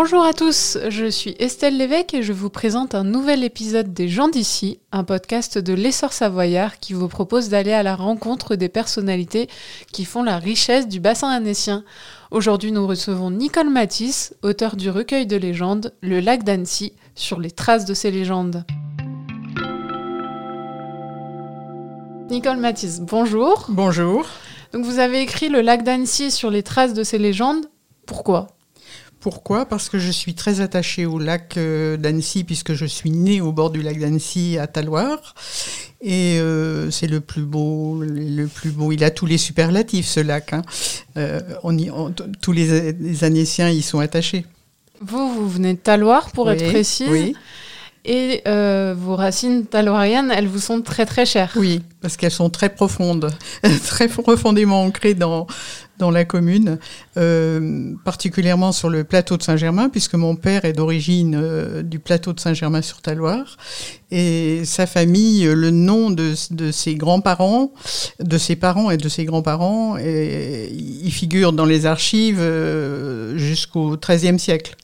Bonjour à tous, je suis Estelle Lévesque et je vous présente un nouvel épisode des gens d'ici, un podcast de l'essor savoyard qui vous propose d'aller à la rencontre des personnalités qui font la richesse du bassin annécien. Aujourd'hui, nous recevons Nicole Matisse, auteur du recueil de légendes Le lac d'Annecy, sur les traces de ces légendes. Nicole Matisse, bonjour. Bonjour. Donc vous avez écrit Le lac d'Annecy sur les traces de ces légendes. Pourquoi? Pourquoi? Parce que je suis très attachée au lac euh, d'Annecy, puisque je suis née au bord du lac d'Annecy à Taloir. Et euh, c'est le plus beau, le plus beau. Il a tous les superlatifs, ce lac. Hein. Euh, on y, tous les, les Annéciens y sont attachés. Vous, vous venez de Taloir, pour être précise. Oui. Et vos racines taloiriennes, elles vous sont très très chères. Oui, parce qu'elles sont très profondes, très profondément ancrées dans, dans la commune, euh, particulièrement sur le plateau de Saint-Germain, puisque mon père est d'origine euh, du plateau de Saint-Germain-sur-Taloire. Et sa famille, le nom de, ses grands-parents, de ses parents et de ses grands-parents, il figure dans les archives euh, jusqu'au XIIIe siècle.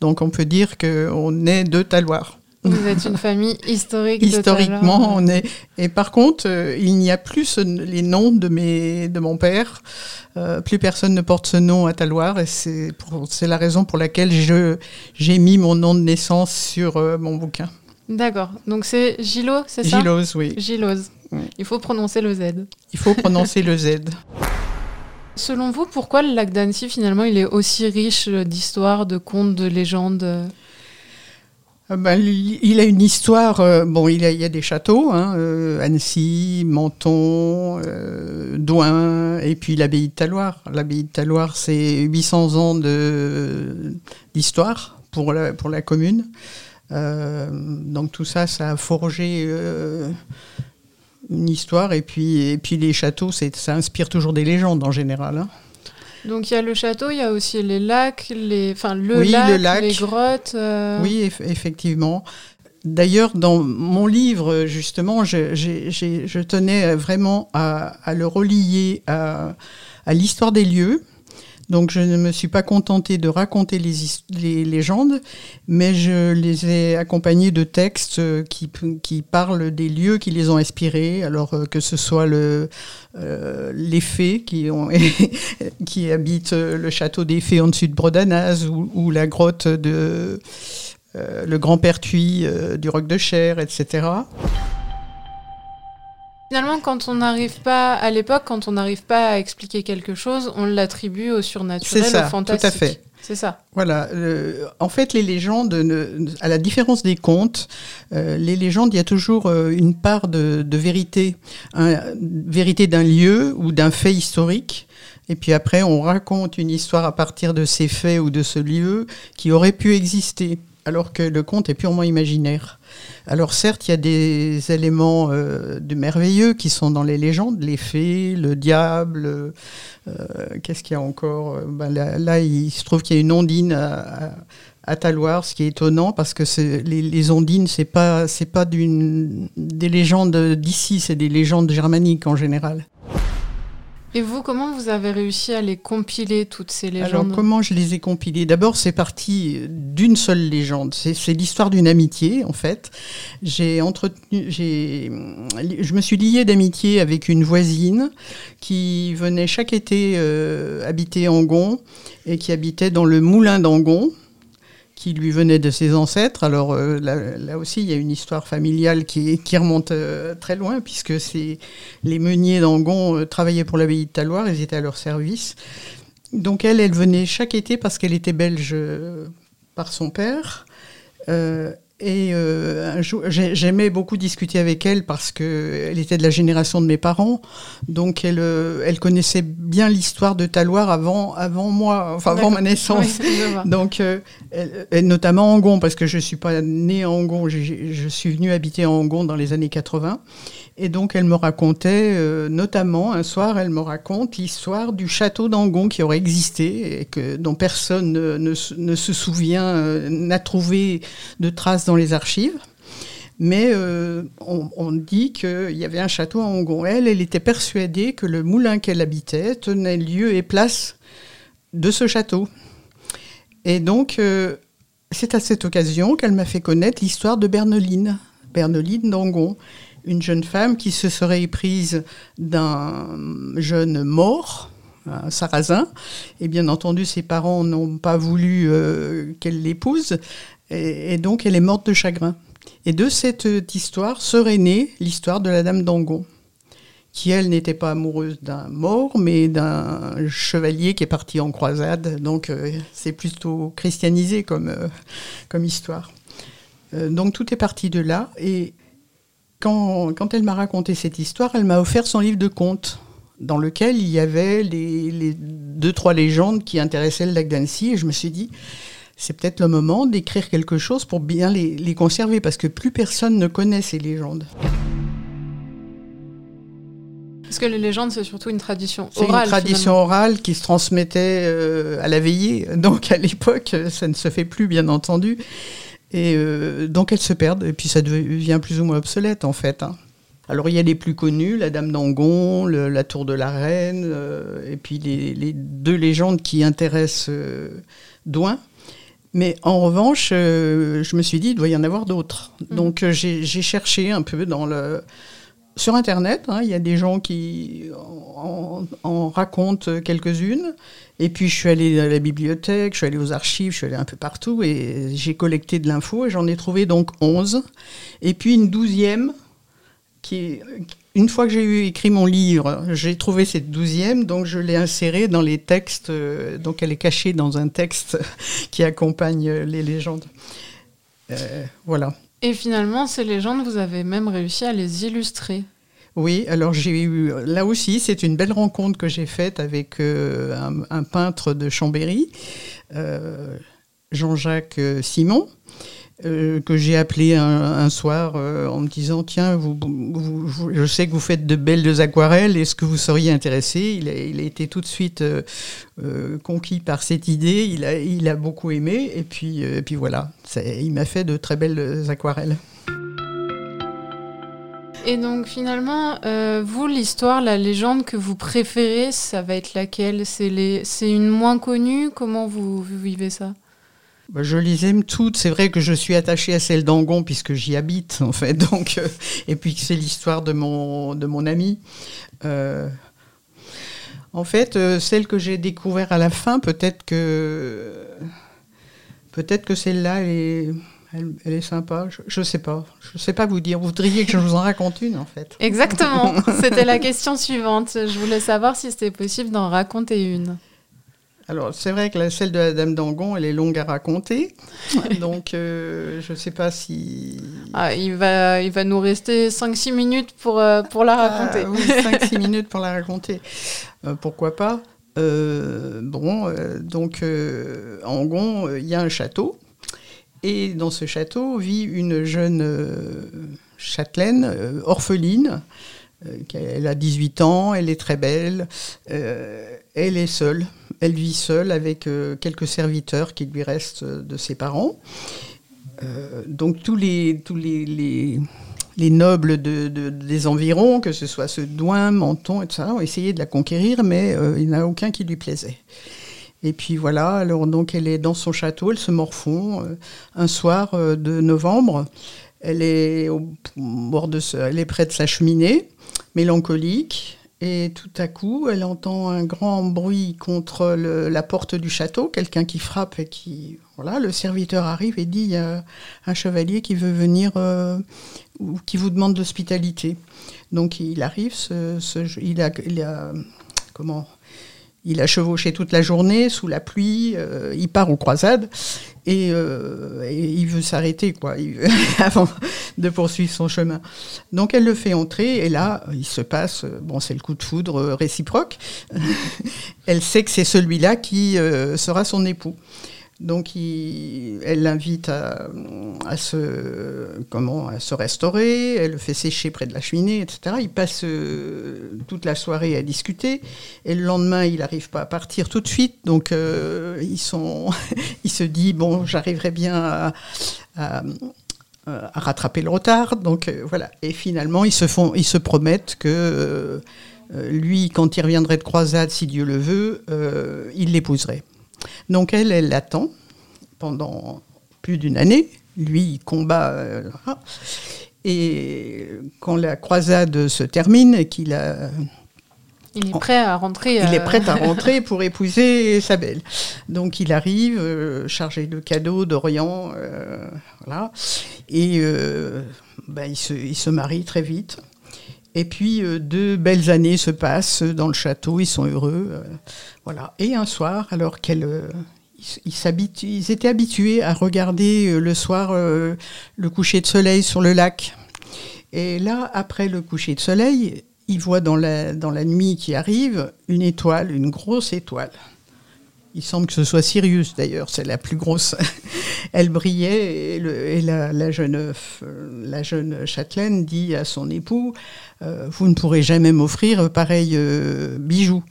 Donc on peut dire qu'on est de Taloire. Vous êtes une famille historique. Historiquement, on est. Et par contre, euh, il n'y a plus les noms de mes, de mon père. Euh, plus personne ne porte ce nom à Taloir, et c'est la raison pour laquelle je j'ai mis mon nom de naissance sur euh, mon bouquin. D'accord. Donc c'est Gilo, c'est ça? Gilose, oui. Gilose. Il faut prononcer le Z. Il faut prononcer le Z. Selon vous, pourquoi le lac d'Annecy, finalement, il est aussi riche d'histoires, de contes, de légendes? Ben, il a une histoire. Euh, bon, il, y a des châteaux, hein, euh, Annecy, Menton, euh, Douin, et puis l'abbaye de Taloir. L'abbaye de Taloir, c'est 800 ans d'histoire pour la, pour la commune. donc tout ça, ça a forgé une histoire. Et puis, et puis les châteaux, ça inspire toujours des légendes en général. Hein. Donc il y a le château, il y a aussi les lacs, les, enfin le, lac, les grottes. Euh. Oui, effectivement. D'ailleurs, dans mon livre, justement, je, tenais vraiment à, à le relier à, à l'histoire des lieux donc je ne me suis pas contentée de raconter les, légendes, mais je les ai accompagnées de textes qui, qui parlent des lieux qui les ont inspirés, alors euh, que ce soit euh, les fées qui, habitent le château des fées en dessus de Brodanaz ou, la grotte de euh, le Grand Pertuis du Roc de Cher, etc. Finalement, quand on n'arrive pas, à l'époque, quand on n'arrive pas à expliquer quelque chose, on l'attribue au surnaturel, ça, au fantastique. Tout à fait. C'est ça. Voilà. en fait, les légendes, à la différence des contes, euh, les légendes, il y a toujours euh, une part de, vérité, vérité d'un lieu ou d'un fait historique. Et puis après, on raconte une histoire à partir de ces faits ou de ce lieu qui aurait pu exister alors que le conte est purement imaginaire. Alors certes, il y a des éléments euh, de merveilleux qui sont dans les légendes, les fées, le diable, euh, qu'est-ce qu'il y a encore? Ben là, il se trouve qu'il y a une ondine à, à, Taloir, ce qui est étonnant parce que les, les, ondines, c'est pas pas des légendes d'ici, c'est des légendes germaniques en général. Et vous, comment vous avez réussi à les compiler, toutes ces légendes Alors, comment je les ai compilées? D'abord, c'est parti d'une seule légende. C'est l'histoire d'une amitié, en fait. J'ai entretenu, j'ai, je me suis liée d'amitié avec une voisine qui venait chaque été euh, habiter Angon et qui habitait dans le moulin d'Angon qui lui venait de ses ancêtres. Alors euh, là, aussi, il y a une histoire familiale qui, remonte euh, très loin, puisque c'est les meuniers d'Angon euh, travaillaient pour l'abbaye de Taloir, ils étaient à leur service. Donc elle, elle venait chaque été parce qu'elle était belge par son père. Et euh, j'aimais beaucoup discuter avec elle parce qu'elle était de la génération de mes parents. Donc elle, euh, elle connaissait bien l'histoire de Taloir avant, avant moi, enfin avant ma naissance. Donc, euh, elle, notamment Angon, parce que je ne suis pas née à Angon, je, je suis venue habiter à Angon dans les années 80. Et donc elle me racontait, euh, notamment un soir, elle me raconte l'histoire du château d'Angon qui aurait existé et que, dont personne ne, se souvient, euh, n'a trouvé de traces dans les archives. Mais euh, on, dit qu'il y avait un château à Angon. Elle, elle était persuadée que le moulin qu'elle habitait tenait lieu et place de ce château. Et donc, c'est à cette occasion qu'elle m'a fait connaître l'histoire de Bernoline, Bernoline d'Angon, une jeune femme qui se serait prise d'un jeune mort, un sarrasin, et bien entendu ses parents n'ont pas voulu euh, qu'elle l'épouse, et, donc elle est morte de chagrin. Et de cette histoire serait née l'histoire de la Dame d'Angon, qui elle n'était pas amoureuse d'un mort, mais d'un chevalier qui est parti en croisade, donc euh, c'est plutôt christianisé comme, euh, comme histoire. donc tout est parti de là, et quand, elle m'a raconté cette histoire, elle m'a offert son livre de contes, dans lequel il y avait les, deux, trois légendes qui intéressaient le lac d'Annecy. Et je me suis dit, c'est peut-être le moment d'écrire quelque chose pour bien les, conserver, parce que plus personne ne connaît ces légendes. Parce que les légendes, c'est surtout une tradition orale. C'est une tradition orale qui se transmettait euh, à la veillée. Donc à l'époque, ça ne se fait plus, bien entendu. Et euh, donc elles se perdent, et puis ça devient plus ou moins obsolète en fait. Hein. Alors il y a les plus connus, la Dame d'Angon, la Tour de la Reine, euh, et puis les, deux légendes qui intéressent euh, Douin. Mais en revanche, je me suis dit, il doit y en avoir d'autres. Mmh. Donc j'ai cherché un peu dans le, sur Internet, hein, il y a des gens qui en, racontent quelques-unes. Et puis je suis allée à la bibliothèque, je suis allée aux archives, je suis allée un peu partout et j'ai collecté de l'info et j'en ai trouvé donc 11. Et puis une douzième qui, une fois que j'ai eu écrit mon livre, j'ai trouvé cette douzième, donc je l'ai insérée dans les textes. Euh, donc elle est cachée dans un texte qui accompagne les légendes. Euh, voilà. Et finalement, ces légendes, vous avez même réussi à les illustrer. Oui, alors j'ai eu là aussi, c'est une belle rencontre que j'ai faite avec euh, un, peintre de Chambéry, euh, Jean-Jacques Simon. Euh, que j'ai appelé un, soir en me disant tiens je sais que vous faites de belles aquarelles est-ce que vous seriez intéressé? Il a, été tout de suite conquis par cette idée il a, beaucoup aimé et puis, voilà il m'a fait de très belles aquarelles. Et donc finalement, euh, vous, l'histoire, la légende que vous préférez, ça va être laquelle? C'est une moins connue? Comment vous, vivez ça? Bah, je les aime toutes. C'est vrai que je suis attachée à celle d'Angon puisque j'y habite en fait. Donc, euh, et puis c'est l'histoire de mon, de mon ami. Euh, en fait, celle que j'ai découverte à la fin, peut-être que peut-être que celle-là est elle, est sympa. Je ne sais pas. Je ne sais pas vous dire. Vous voudriez que je vous en raconte une, en fait. Exactement. C'était la question suivante. Je voulais savoir si c'était possible d'en raconter une. Alors, c'est vrai que la, celle de la Dame d'Angon, elle est longue à raconter. Donc, euh, je ne sais pas si. Ah, il, va, il va nous rester 5-6 minutes pour, euh, pour la raconter. Ah, oui, 5-6 minutes pour la raconter. Euh, pourquoi pas? Bon, donc, Angon, il y a un château. Et dans ce château vit une jeune euh, châtelaine, euh, orpheline. Euh, elle a 18 ans, elle est très belle. elle est seule. Elle vit seule avec quelques serviteurs qui lui restent de ses parents. donc tous les, tous les, les, nobles de, des environs, que ce soit ceux de Douin, Menton, etc., ont essayé de la conquérir, mais il n'y en a aucun qui lui plaisait. Et puis voilà, alors donc elle est dans son château, elle se morfond euh, un soir euh, de novembre. Elle est au bord de elle est près de sa cheminée, mélancolique. Et tout à coup, elle entend un grand bruit contre la porte du château, quelqu'un qui frappe et qui voilà, le serviteur arrive et dit il y a un chevalier qui veut venir euh, ou qui vous demande l'hospitalité. Donc il arrive, il a comment il a chevauché toute la journée sous la pluie, euh, il part aux croisades euh, et, il veut s'arrêter quoi, avant de poursuivre son chemin. Donc elle le fait entrer et là il se passe, bon c'est le coup de foudre réciproque. elle sait que c'est celui-là qui euh, sera son époux. Donc, elle l'invite à, se, comment, à se restaurer, elle le fait sécher près de la cheminée, etc. Ils passent euh, toute la soirée à discuter. Et le lendemain, il n'arrive pas à partir tout de suite. Donc, euh, ils il se dit, bon, j'arriverai bien à, rattraper le retard. Donc, euh, voilà. Et finalement, ils se, font, ils se promettent que lui, quand il reviendrait de croisade, si Dieu le veut, il l'épouserait. Donc elle, elle l'attend. pendant plus d'une année. Lui, il combat. et quand la croisade se termine, qu'il a il est prêt à rentrer. Il est prêt à rentrer pour épouser sa belle. Donc il arrive chargé de cadeaux d'Orient, voilà, et ben, il, se, il, se, marie très vite. Et puis euh, deux belles années se passent dans le château, ils sont heureux. Euh, voilà. Et un soir, alors qu'elle. Euh, ils, étaient habitués à regarder le soir le coucher de soleil sur le lac. Et là, après le coucher de soleil, ils voient dans la nuit qui arrive une étoile, une grosse étoile. Il semble que ce soit Sirius d'ailleurs, c'est la plus grosse. Elle brillait et, la, jeune, euh, la jeune châtelaine dit à son époux euh, Vous ne pourrez jamais m'offrir pareil euh, bijou.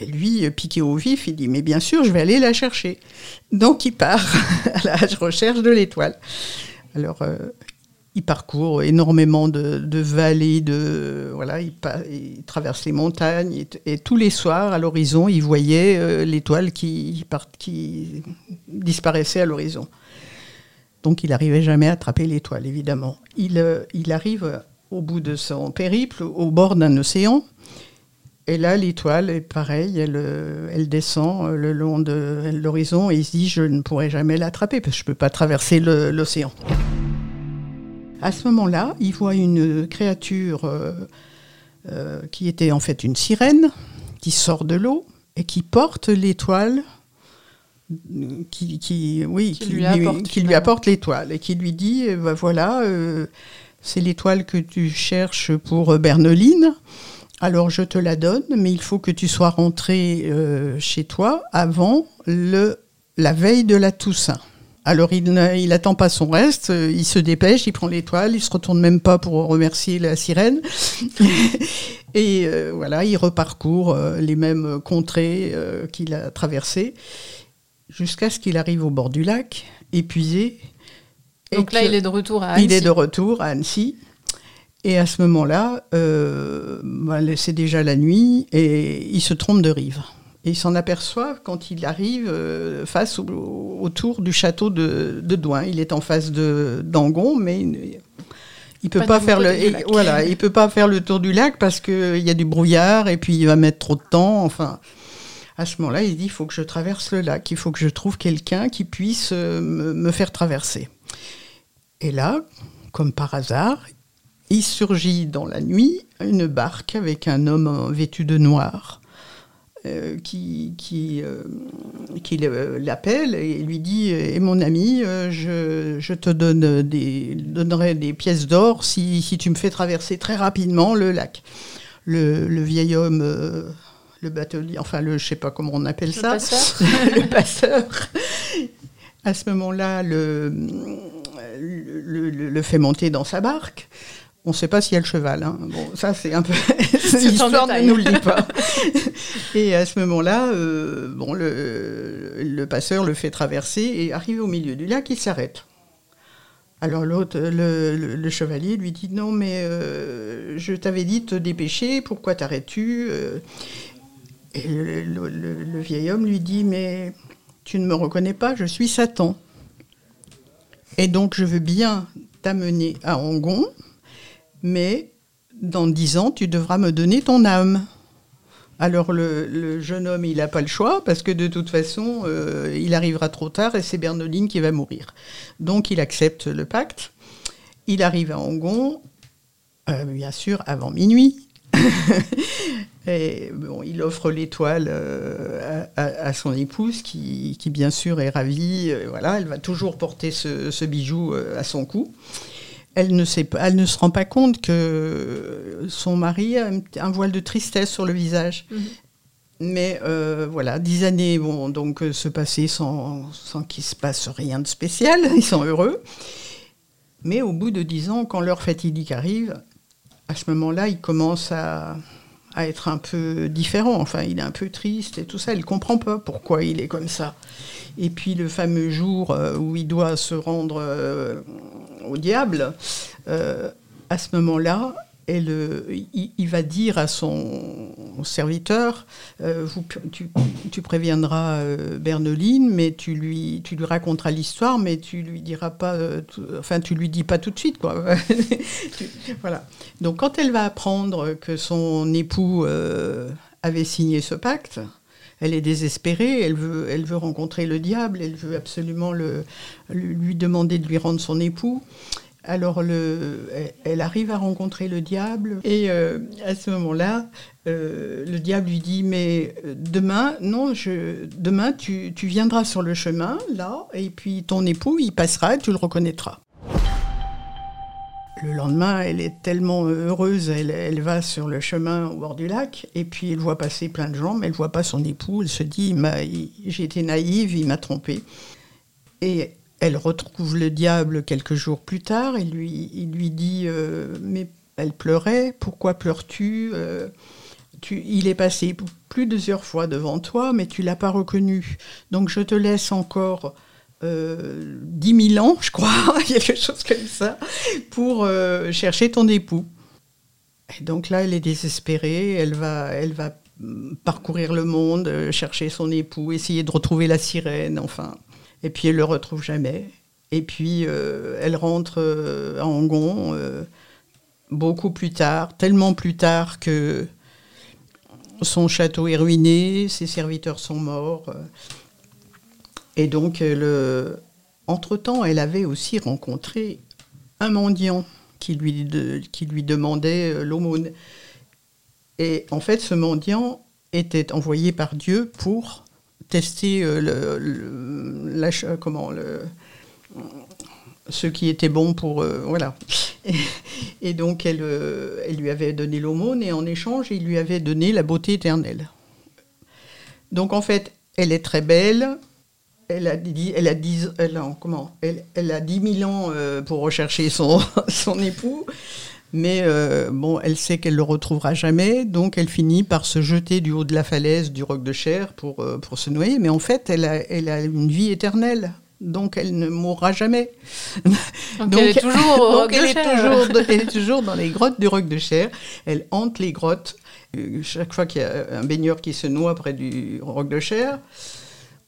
Et lui, piqué au vif, il dit Mais bien sûr, je vais aller la chercher. Donc il part à la recherche de l'étoile. Alors, il parcourt énormément de, vallées, de, voilà, il, traverse les montagnes et, tous les soirs à l'horizon, il voyait euh, l'étoile qui, disparaissait à l'horizon. Donc il n'arrivait jamais à attraper l'étoile, évidemment. Il, euh, il arrive au bout de son périple, au bord d'un océan, et là l'étoile est pareille, elle, euh, elle descend le long de l'horizon et il se dit je ne pourrai jamais l'attraper parce que je ne peux pas traverser l'océan. À ce moment-là, il voit une créature euh, euh, qui était en fait une sirène, qui sort de l'eau et qui porte l'étoile, qui, oui, qui, lui, apporte, l'étoile et qui lui dit, eh ben voilà, euh, c'est l'étoile que tu cherches pour Bernoline. Alors je te la donne, mais il faut que tu sois rentré chez toi avant le, la veille de la Toussaint. Alors il n'attend pas son reste, euh, il se dépêche, il prend l'étoile, il se retourne même pas pour remercier la sirène. et euh, voilà, il reparcourt euh, les mêmes contrées qu'il a traversées jusqu'à ce qu'il arrive au bord du lac, épuisé. Donc là, il est de retour à Annecy. Il est de retour à Annecy. Et à ce moment-là, bah, c'est déjà la nuit et il se trompe de rive. Et il s'en aperçoit quand il arrive euh, face au, autour du château de, de, Douin. Il est en face de d'Angon, mais il, ne peut pas, faire le voilà, il peut pas faire le tour du lac parce qu'il y a du brouillard et puis il va mettre trop de temps. Enfin, à ce moment-là, il dit il faut que je traverse le lac, il faut que je trouve quelqu'un qui puisse euh, me, faire traverser. Et là, comme par hasard, il surgit dans la nuit une barque avec un homme vêtu de noir euh, qui, qui, euh, qui l'appelle et lui dit Et eh, mon ami, euh, je, je, te donne des, donnerai des pièces d'or si, si, tu me fais traverser très rapidement le lac. Le, le vieil homme, le batelier, enfin, le, je ne sais pas comment on appelle le ça, passeur. le passeur, à ce moment-là, le, le, le, fait monter dans sa barque. On ne sait pas s'il y a le cheval. Hein. Bon, ça, c'est un peu. L'histoire ne nous le dit pas. et à ce moment-là, euh, bon, le, le, passeur le fait traverser et arrive au milieu du lac, il s'arrête. Alors l'autre, le, chevalier lui dit Non, mais euh, je t'avais dit de te dépêcher, pourquoi t'arrêtes-tu euh? Et le, vieil homme lui dit Mais tu ne me reconnais pas, je suis Satan. Et donc je veux bien t'amener à Angon mais dans dix ans, tu devras me donner ton âme. Alors le, jeune homme, il n'a pas le choix, parce que de toute façon, euh, il arrivera trop tard et c'est Bernoline qui va mourir. Donc il accepte le pacte. Il arrive à Angon, euh, bien sûr, avant minuit. et il offre l'étoile euh, à, son épouse, qui, bien sûr est ravie. voilà, elle va toujours porter ce bijou à son cou elle ne, sait pas, elle ne se rend pas compte que son mari a un voile de tristesse sur le visage. Mhm. Mais euh, voilà, dix années vont donc euh, se passer sans, sans qu'il se passe rien de spécial. Ils sont heureux. Mais au bout de dix ans, quand l'heure fatidique arrive, à ce moment-là, il commence à, à, être un peu différent. Enfin, il est un peu triste et tout ça. Il ne comprend pas pourquoi il est comme ça. Et puis le fameux jour euh, où il doit se rendre au diable, euh, à ce moment-là, il, va dire à son serviteur, euh, tu, préviendras euh, Bernoline, mais tu lui, raconteras l'histoire, mais tu lui diras pas, euh, enfin tu lui dis pas tout de suite quoi. voilà. Donc quand elle va apprendre que son époux avait signé ce pacte, elle est désespérée, elle veut, elle veut rencontrer le diable, elle veut absolument le, lui demander de lui rendre son époux. Alors, le, elle arrive à rencontrer le diable et euh, à ce moment-là, euh, le diable lui dit mais euh, demain, non, je, demain tu, tu, viendras sur le chemin là et puis ton époux il passera et tu le reconnaîtras. Le lendemain, elle est tellement heureuse, elle, va sur le chemin au bord du lac et puis elle voit passer plein de gens, mais elle voit pas son époux. Elle se dit j'ai été naïve, il m'a trompée. Et elle retrouve le diable quelques jours plus tard et il lui dit euh, Mais elle pleurait, pourquoi pleures-tu euh, tu, Il est passé plusieurs fois devant toi, mais tu l'as pas reconnu. Donc je te laisse encore euh, dix mille ans, je crois, quelque chose comme ça, pour euh, chercher ton époux. Et donc là, elle est désespérée, elle va, elle va parcourir le monde, chercher son époux, essayer de retrouver la sirène, enfin. Et puis elle le retrouve jamais. Et puis euh, elle rentre euh, à Angon euh, beaucoup plus tard, tellement plus tard que son château est ruiné, ses serviteurs sont morts. Et donc, le... entre-temps, elle avait aussi rencontré un mendiant qui lui, qui lui demandait l'aumône. Et en fait, ce mendiant était envoyé par Dieu pour tester euh, le, comment, le, ce qui était bon pour... Euh, voilà. Et, donc, elle, euh, elle lui avait donné l'aumône et en échange, il lui avait donné la beauté éternelle. Donc, en fait, elle est très belle. Elle a, dit, elle a, dix, elle comment, elle, elle a 10 000 ans pour rechercher son, son époux. Mais euh, bon, elle sait qu'elle le retrouvera jamais, donc elle finit par se jeter du haut de la falaise du roc de chair pour, euh, pour se noyer. Mais en fait, elle a, elle a une vie éternelle donc elle ne mourra jamais. Donc, elle est toujours au roc de elle Toujours, elle est toujours dans les grottes du roc de chair. Elle hante les grottes. Euh, chaque fois qu'il y a un baigneur qui se noie près du roc de chair,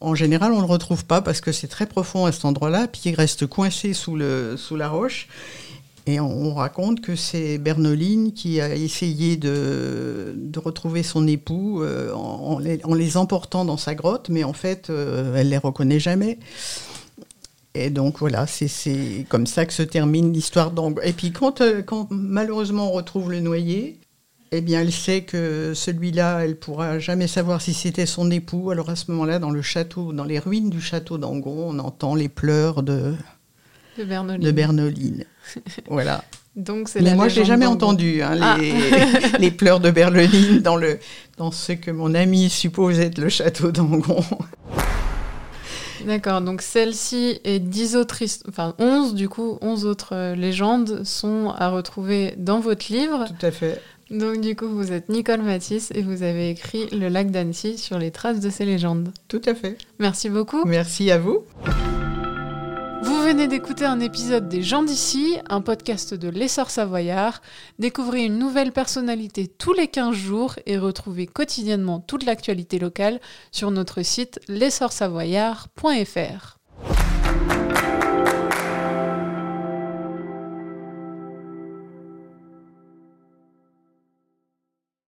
en général, on ne le retrouve pas parce que c'est très profond à cet endroit-là, puis il reste coincé sous, la roche. Et on, raconte que c'est Bernoline qui a essayé de, retrouver son époux euh, en, les, emportant dans sa grotte, mais en fait, euh, elle les reconnaît jamais. Et donc voilà, c'est comme ça que se termine l'histoire d'Angle. Et puis quand, euh, quand, malheureusement on retrouve le noyer, eh bien elle sait que celui-là, elle pourra jamais savoir si c'était son époux. Alors à ce moment-là, dans le château, dans les ruines du château d'Angon, on entend les pleurs de, de Bernoline. De Bernoline. voilà. Donc c'est Mais moi, j'ai jamais entendu hein, ah. les, pleurs de Bernoline dans, le, dans ce que mon ami suppose être le château d'Angon. D'accord, donc celle-ci et dix autres, enfin 11 du coup, 11 autres légendes sont à retrouver dans votre livre. Tout à fait. Donc du coup, vous êtes Nicole Matisse et vous avez écrit Le lac d'Annecy sur les traces de ces légendes. Tout à fait. Merci beaucoup. Merci à vous. Vous venez d'écouter un épisode des gens d'ici, un podcast de l'essor savoyard. Découvrez une nouvelle personnalité tous les 15 jours et retrouvez quotidiennement toute l'actualité locale sur notre site l'essorsavoyard.fr.